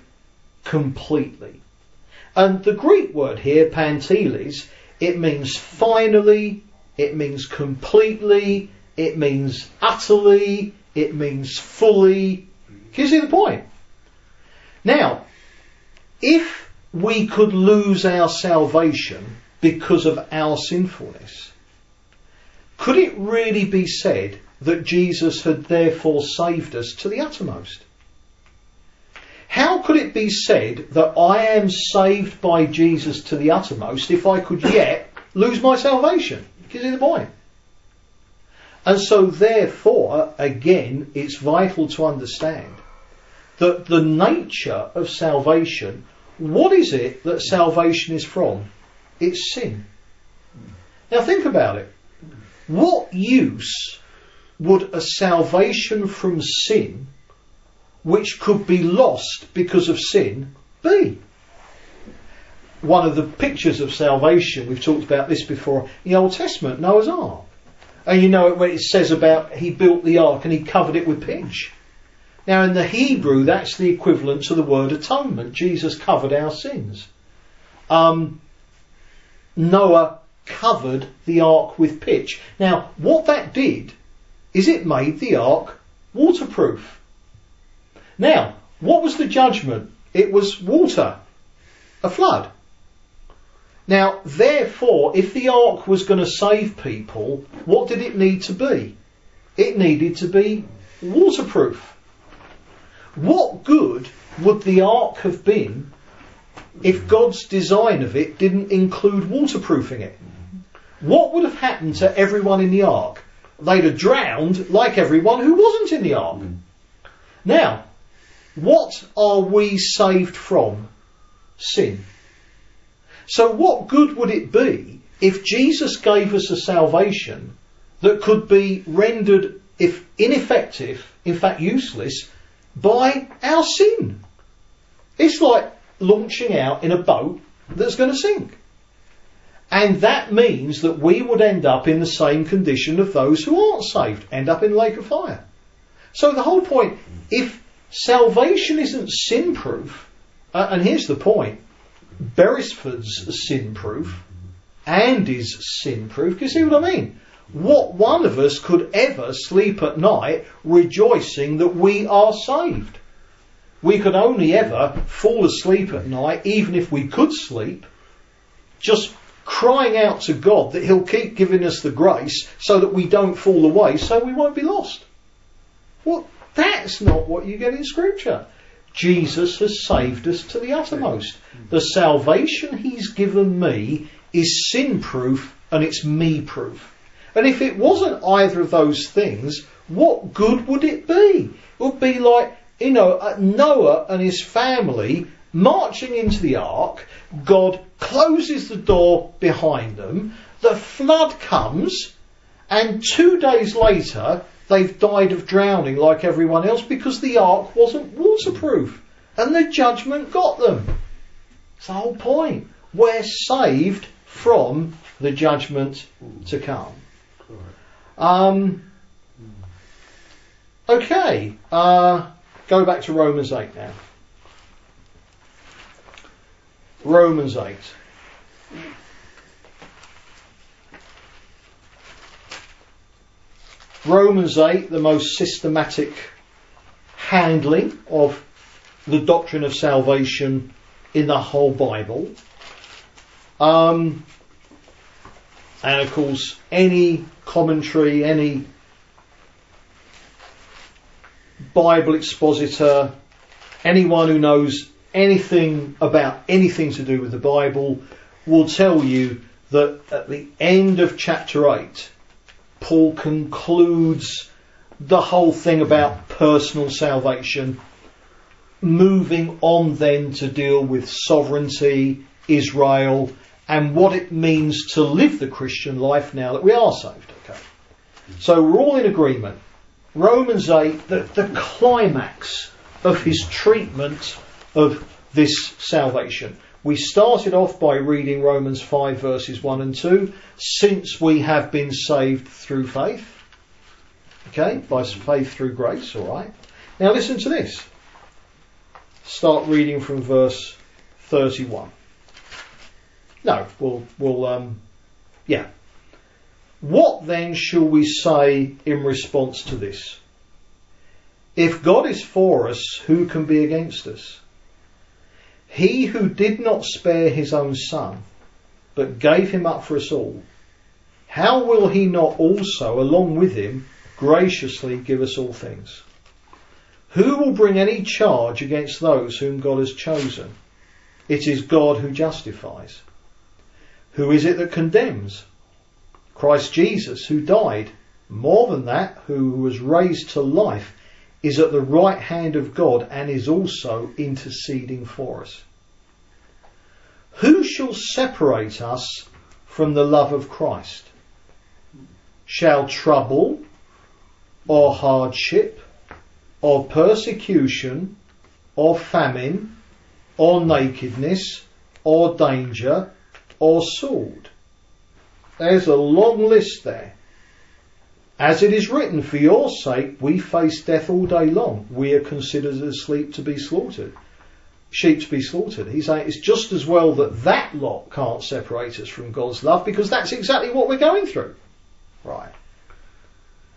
completely. And the Greek word here, panteles, it means finally, it means completely, it means utterly, it means fully. Can you see the point? Now, if we could lose our salvation because of our sinfulness, could it really be said that Jesus had therefore saved us to the uttermost? How could it be said that I am saved by Jesus to the uttermost if I could yet lose my salvation? You see the point? And so therefore, again, it's vital to understand that the nature of salvation, what is it that salvation is from? It's sin. Now think about it. What use would a salvation from sin which could be lost because of sin be? One of the pictures of salvation, we've talked about this before, in the Old Testament, Noah's Ark. And you know it when it says about he built the ark and he covered it with pitch. Now in the Hebrew, that's the equivalent to the word atonement. Jesus covered our sins. Um, Noah covered the ark with pitch. Now, what that did is it made the ark waterproof. Now, what was the judgment? It was water, a flood. Now, therefore, if the ark was going to save people, what did it need to be? It needed to be waterproof. What good would the ark have been if God's design of it didn't include waterproofing it? What would have happened to everyone in the ark? They'd have drowned like everyone who wasn't in the ark. Mm. Now, what are we saved from? Sin. So what good would it be if Jesus gave us a salvation that could be rendered, if ineffective, in fact useless, by our sin? It's like launching out in a boat that's going to sink. And that means that we would end up in the same condition of those who aren't saved, end up in lake of fire. So the whole point, if salvation isn't sin proof, uh, and here's the point, Beresford's sin proof, Andy's sin proof. Can you see what I mean? What one of us could ever sleep at night rejoicing that we are saved? We could only ever fall asleep at night, even if we could sleep, just crying out to God that He'll keep giving us the grace so that we don't fall away, so we won't be lost. Well, that's not what you get in Scripture. Jesus has saved us to the uttermost. The salvation He's given me is sin proof and it's me proof. And if it wasn't either of those things, what good would it be? It would be like, you know, uh, Noah and his family marching into the ark. God closes the door behind them. The flood comes. And two days later, they've died of drowning like everyone else because the ark wasn't waterproof. And the judgment got them. It's the whole point. We're saved from the judgment to come. Um, okay, uh, go back to Romans 8 now. Romans 8. Romans 8, the most systematic handling of the doctrine of salvation in the whole Bible. Um, And of course, any commentary, any Bible expositor, anyone who knows anything about anything to do with the Bible will tell you that at the end of chapter 8, Paul concludes the whole thing about personal salvation, moving on then to deal with sovereignty, Israel, and what it means to live the Christian life now that we are saved. Okay. So we're all in agreement. Romans 8, the, the climax of his treatment of this salvation. We started off by reading Romans 5 verses 1 and 2. Since we have been saved through faith. Okay, by faith through grace, alright. Now listen to this. Start reading from verse 31. No, we'll, we'll, um, yeah. What then shall we say in response to this? If God is for us, who can be against us? He who did not spare his own son, but gave him up for us all, how will he not also, along with him, graciously give us all things? Who will bring any charge against those whom God has chosen? It is God who justifies. Who is it that condemns? Christ Jesus, who died, more than that, who was raised to life, is at the right hand of God and is also interceding for us. Who shall separate us from the love of Christ? Shall trouble or hardship or persecution or famine or nakedness or danger or sword? There's a long list there. As it is written, for your sake we face death all day long. We are considered as sheep to be slaughtered. Sheep to be slaughtered. He's saying it's just as well that that lot can't separate us from God's love because that's exactly what we're going through. Right.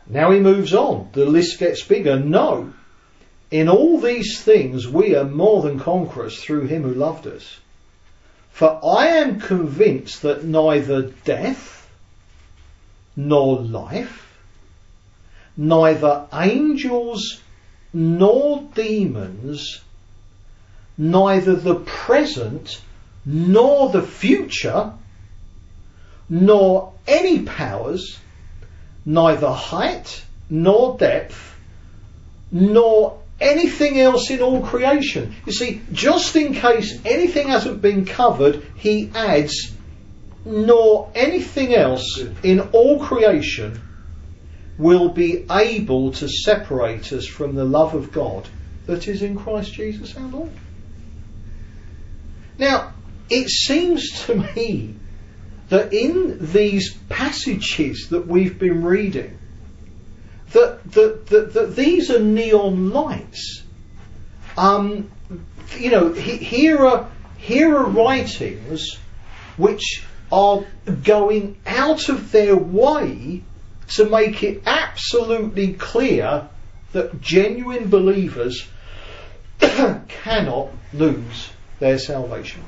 Now he moves on. The list gets bigger. No. In all these things we are more than conquerors through him who loved us. For I am convinced that neither death nor life neither angels nor demons, neither the present nor the future, nor any powers, neither height nor depth, nor anything else in all creation. You see, just in case anything hasn't been covered, he adds, nor anything else in all creation will be able to separate us from the love of God that is in Christ Jesus our Lord. Now, it seems to me that in these passages that we've been reading, that, that, that, that these are neon lights. Um, you know, here are, here are writings which are going out of their way to make it absolutely clear that genuine believers cannot lose their salvation.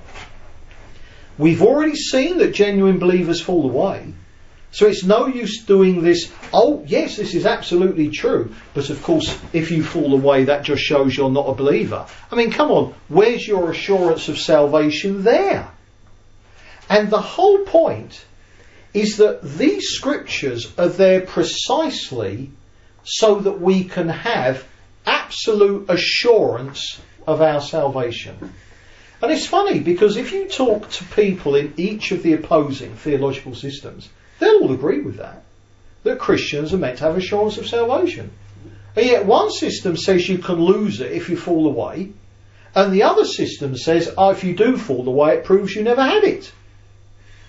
We've already seen that genuine believers fall away. So it's no use doing this. Oh, yes, this is absolutely true. But of course, if you fall away, that just shows you're not a believer. I mean, come on, where's your assurance of salvation there? And the whole point is that these scriptures are there precisely so that we can have absolute assurance of our salvation. And it's funny because if you talk to people in each of the opposing theological systems, they'll all agree with that. That Christians are meant to have assurance of salvation. And yet one system says you can lose it if you fall away, and the other system says oh, if you do fall away, it proves you never had it.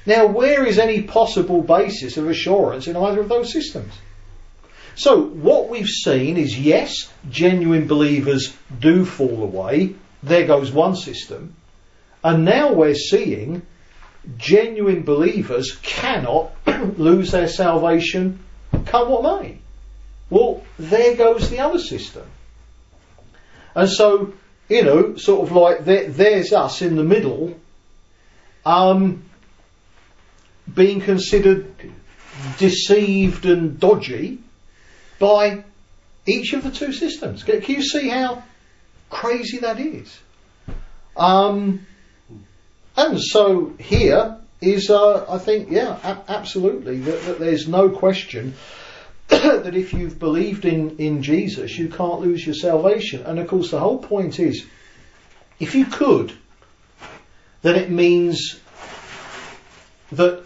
Now, where is any possible basis of assurance in either of those systems? So, what we've seen is yes, genuine believers do fall away. There goes one system. And now we're seeing genuine believers cannot lose their salvation come what may. Well, there goes the other system. And so, you know, sort of like there, there's us in the middle. Um, being considered deceived and dodgy by each of the two systems. Can you see how crazy that is? Um, and so here is, uh, I think, yeah, a- absolutely, that, that, there's no question that if you've believed in, in Jesus, you can't lose your salvation. And of course, the whole point is, if you could, then it means that,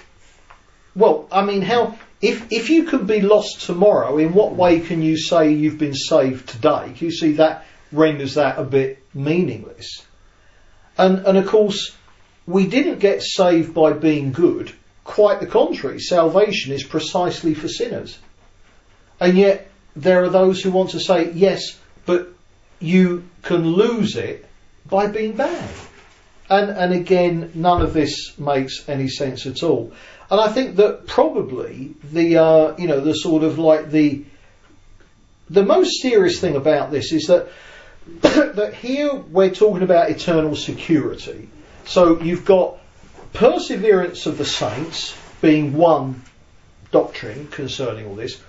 well, I mean, how, if, if you could be lost tomorrow, in what way can you say you've been saved today? You see that renders that a bit meaningless? And, and of course, we didn't get saved by being good. Quite the contrary. Salvation is precisely for sinners. And yet, there are those who want to say, yes, but you can lose it by being bad. And, and again, none of this makes any sense at all. And I think that probably the, uh, you know, the sort of like the, the most serious thing about this is that, that here we're talking about eternal security. So you've got perseverance of the saints being one doctrine concerning all this,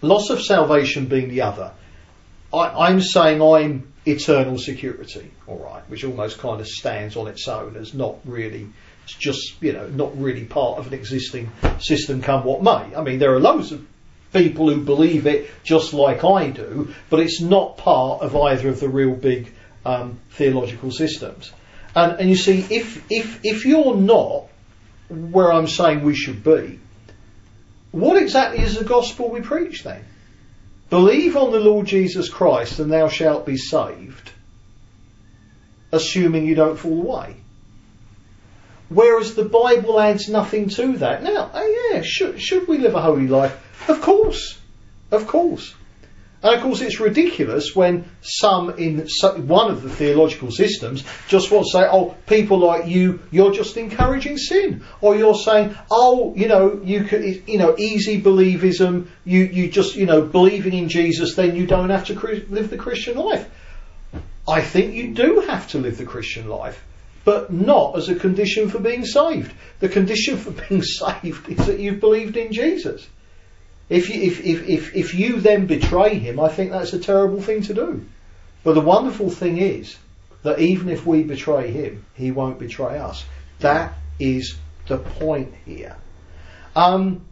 loss of salvation being the other. I, am saying I'm eternal security, all right, which almost kind of stands on its own as not really it's just, you know, not really part of an existing system come what may. I mean, there are loads of people who believe it just like I do, but it's not part of either of the real big um, theological systems. And, and you see, if, if, if you're not where I'm saying we should be, what exactly is the gospel we preach then? Believe on the Lord Jesus Christ and thou shalt be saved, assuming you don't fall away. Whereas the Bible adds nothing to that. Now, oh yeah, should, should we live a holy life? Of course. Of course. And of course, it's ridiculous when some in one of the theological systems just want to say, oh, people like you, you're just encouraging sin. Or you're saying, oh, you know, you could, you know, easy believism, you, you just, you know, believing in Jesus, then you don't have to live the Christian life. I think you do have to live the Christian life but not as a condition for being saved. The condition for being saved is that you've believed in Jesus. If you, if, if, if, if you then betray him, I think that's a terrible thing to do. But the wonderful thing is that even if we betray him, he won't betray us. That is the point here. Um,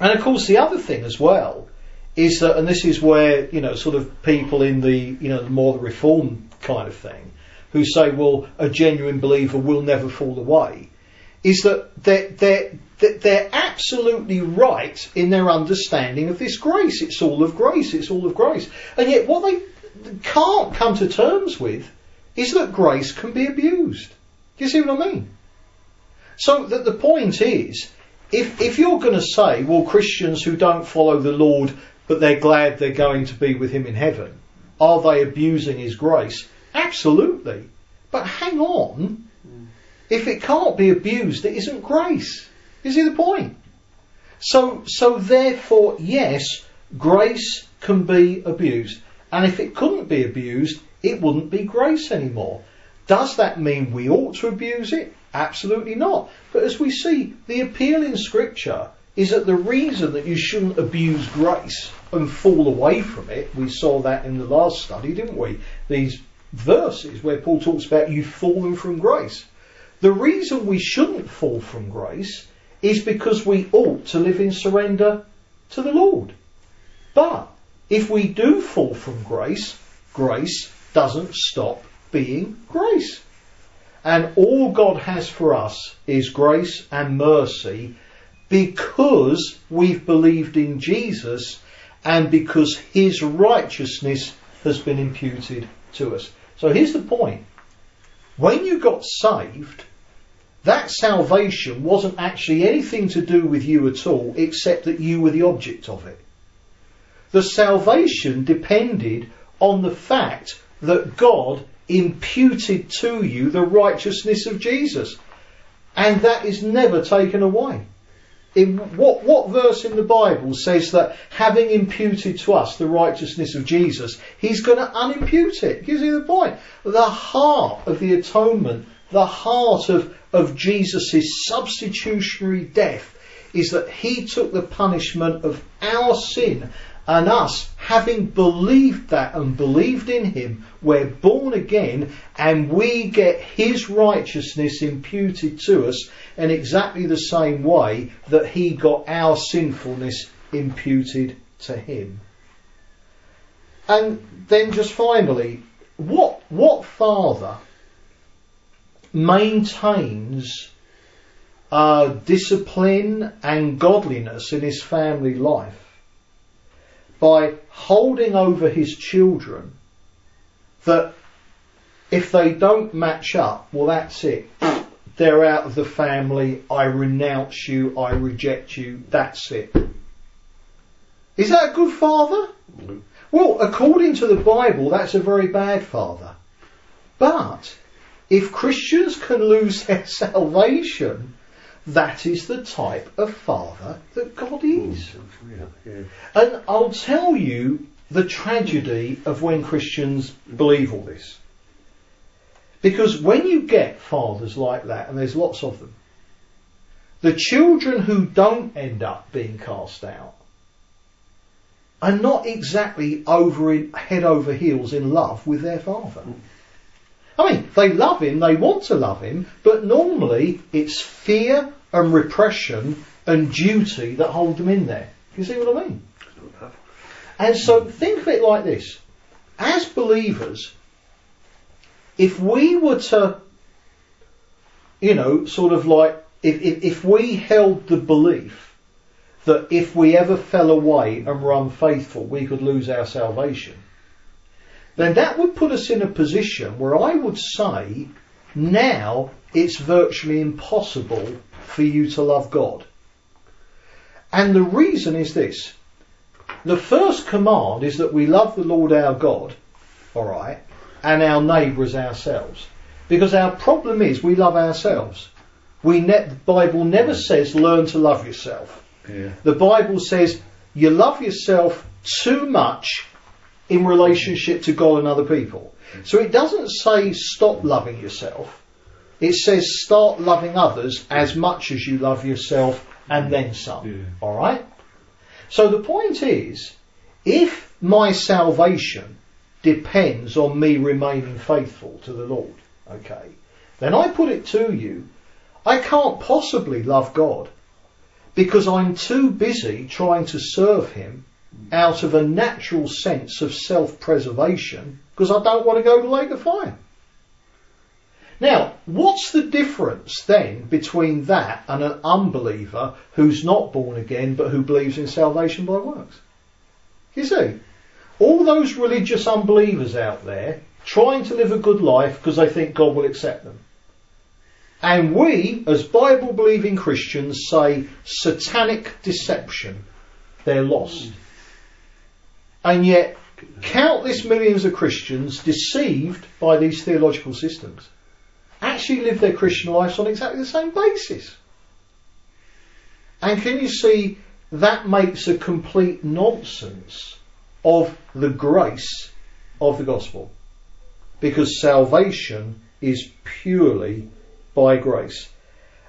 and of course, the other thing as well is that, and this is where you know, sort of people in the you know, the more the reform kind of thing, who say, well, a genuine believer will never fall away, is that they're, they're, they're absolutely right in their understanding of this grace. It's all of grace, it's all of grace. And yet what they can't come to terms with is that grace can be abused. Do you see what I mean? So that the point is, if, if you're going to say, well, Christians who don't follow the Lord, but they're glad they're going to be with Him in heaven, are they abusing His grace? Absolutely. But hang on. Hmm. If it can't be abused, it isn't grace. You see the point? So, so therefore, yes, grace can be abused. And if it couldn't be abused, it wouldn't be grace anymore. Does that mean we ought to abuse it? Absolutely not. But as we see, the appeal in Scripture is that the reason that you shouldn't abuse grace and fall away from it, we saw that in the last study, didn't we? These verses where Paul talks about you've fallen from grace. The reason we shouldn't fall from grace is because we ought to live in surrender to the Lord. But if we do fall from grace, grace doesn't stop being grace. And all God has for us is grace and mercy because we've believed in Jesus and because his righteousness has been imputed to us. So here's the point. When you got saved, that salvation wasn't actually anything to do with you at all, except that you were the object of it. The salvation depended on the fact that God imputed to you the righteousness of Jesus. And that is never taken away in what, what verse in the Bible says that having imputed to us the righteousness of Jesus, he's going to unimpute it? Gives you the point. The heart of the atonement the heart of, of Jesus' substitutionary death is that he took the punishment of our sin and us, having believed that and believed in him, we're born again and we get his righteousness imputed to us in exactly the same way that he got our sinfulness imputed to him. And then just finally, what, what father maintains uh, discipline and godliness in his family life by holding over his children that if they don't match up, well, that's it. They're out of the family. I renounce you. I reject you. That's it. Is that a good father? Well, according to the Bible, that's a very bad father. But if Christians can lose their salvation, that is the type of father that God is. Mm, yeah. And I'll tell you the tragedy of when Christians believe all this. Because when you get fathers like that, and there's lots of them, the children who don't end up being cast out are not exactly over in, head over heels in love with their father. Mm. I mean, they love him, they want to love him, but normally it's fear and repression and duty that hold them in there. You see what I mean? And so think of it like this. As believers, if we were to, you know, sort of like, if, if, if we held the belief that if we ever fell away and were unfaithful, we could lose our salvation, then that would put us in a position where I would say now it's virtually impossible for you to love God. And the reason is this. The first command is that we love the Lord our God, alright, and our neighbour as ourselves. Because our problem is we love ourselves. We ne- the Bible never says learn to love yourself. Yeah. The Bible says you love yourself too much in relationship to God and other people. So it doesn't say stop loving yourself. It says start loving others as much as you love yourself and mm. then some. Yeah. Alright? So the point is, if my salvation depends on me remaining faithful to the Lord, okay, then I put it to you, I can't possibly love God because I'm too busy trying to serve Him out of a natural sense of self-preservation because I don't want to go to the lake of fire. Now, what's the difference then between that and an unbeliever who's not born again but who believes in salvation by works? You see, all those religious unbelievers out there trying to live a good life because they think God will accept them. And we, as Bible believing Christians, say satanic deception. They're lost. And yet, countless millions of Christians deceived by these theological systems actually live their Christian lives on exactly the same basis. And can you see that makes a complete nonsense of the grace of the gospel? Because salvation is purely by grace.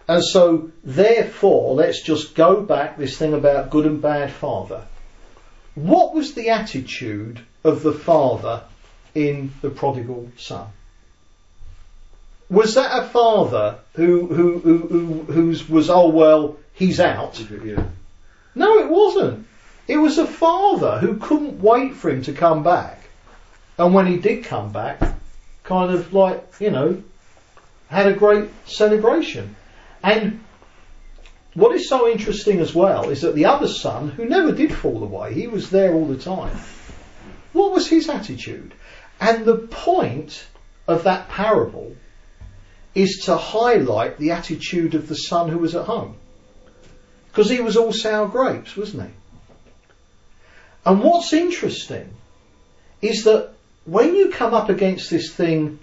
And so, therefore, let's just go back this thing about good and bad father. What was the attitude of the father in the prodigal son? Was that a father who who who, who who's was oh well he's out? Yeah. No, it wasn't. It was a father who couldn't wait for him to come back, and when he did come back, kind of like you know had a great celebration. And what is so interesting as well is that the other son, who never did fall away, he was there all the time. What was his attitude? And the point of that parable is to highlight the attitude of the son who was at home. Because he was all sour grapes, wasn't he? And what's interesting is that when you come up against this thing,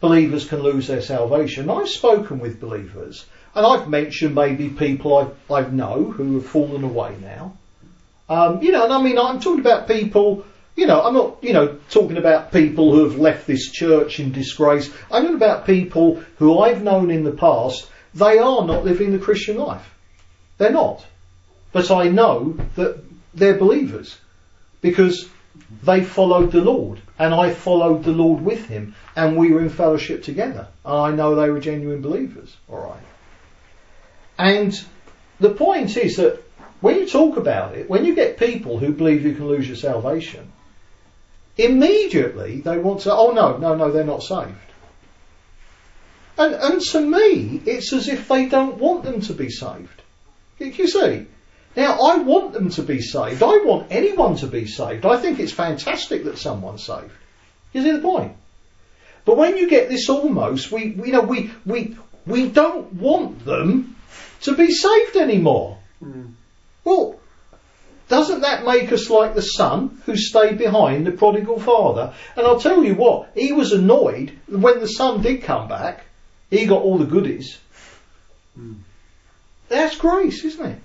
believers can lose their salvation. I've spoken with believers, and I've mentioned maybe people I, I know who have fallen away now. Um, you know, and I mean, I'm talking about people, you know, I'm not, you know, talking about people who have left this church in disgrace. I'm talking about people who I've known in the past. They are not living the Christian life. They're not. But I know that they're believers because they followed the Lord and I followed the Lord with him and we were in fellowship together. And I know they were genuine believers. Alright. And the point is that when you talk about it, when you get people who believe you can lose your salvation, immediately they want to, oh no, no, no, they're not saved. And, and to me, it's as if they don't want them to be saved. You see? Now, I want them to be saved. I want anyone to be saved. I think it's fantastic that someone's saved. You see the point? But when you get this almost, we, you know, we, we, we don't want them to be saved anymore. Mm. Well, doesn't that make us like the son who stayed behind the prodigal father? And I'll tell you what, he was annoyed when the son did come back. He got all the goodies. Mm. That's grace, isn't it?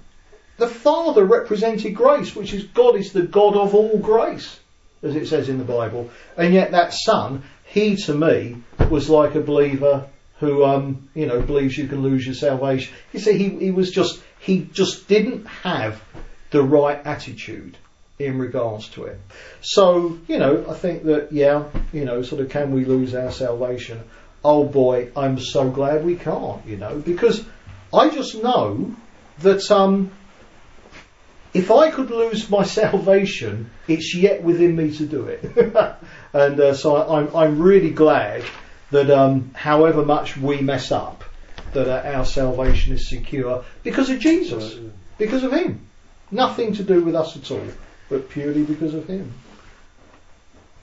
The father represented grace, which is God is the God of all grace, as it says in the Bible. And yet that son, he to me was like a believer who, um, you know, believes you can lose your salvation. You see, he, he was just, he just didn't have the right attitude in regards to it. So, you know, I think that, yeah, you know, sort of can we lose our salvation? Oh boy, I'm so glad we can't, you know, because I just know that, um, if I could lose my salvation, it's yet within me to do it. and uh, so I'm, I'm really glad that um, however much we mess up, that uh, our salvation is secure because of Jesus, because of Him. Nothing to do with us at all, but purely because of Him.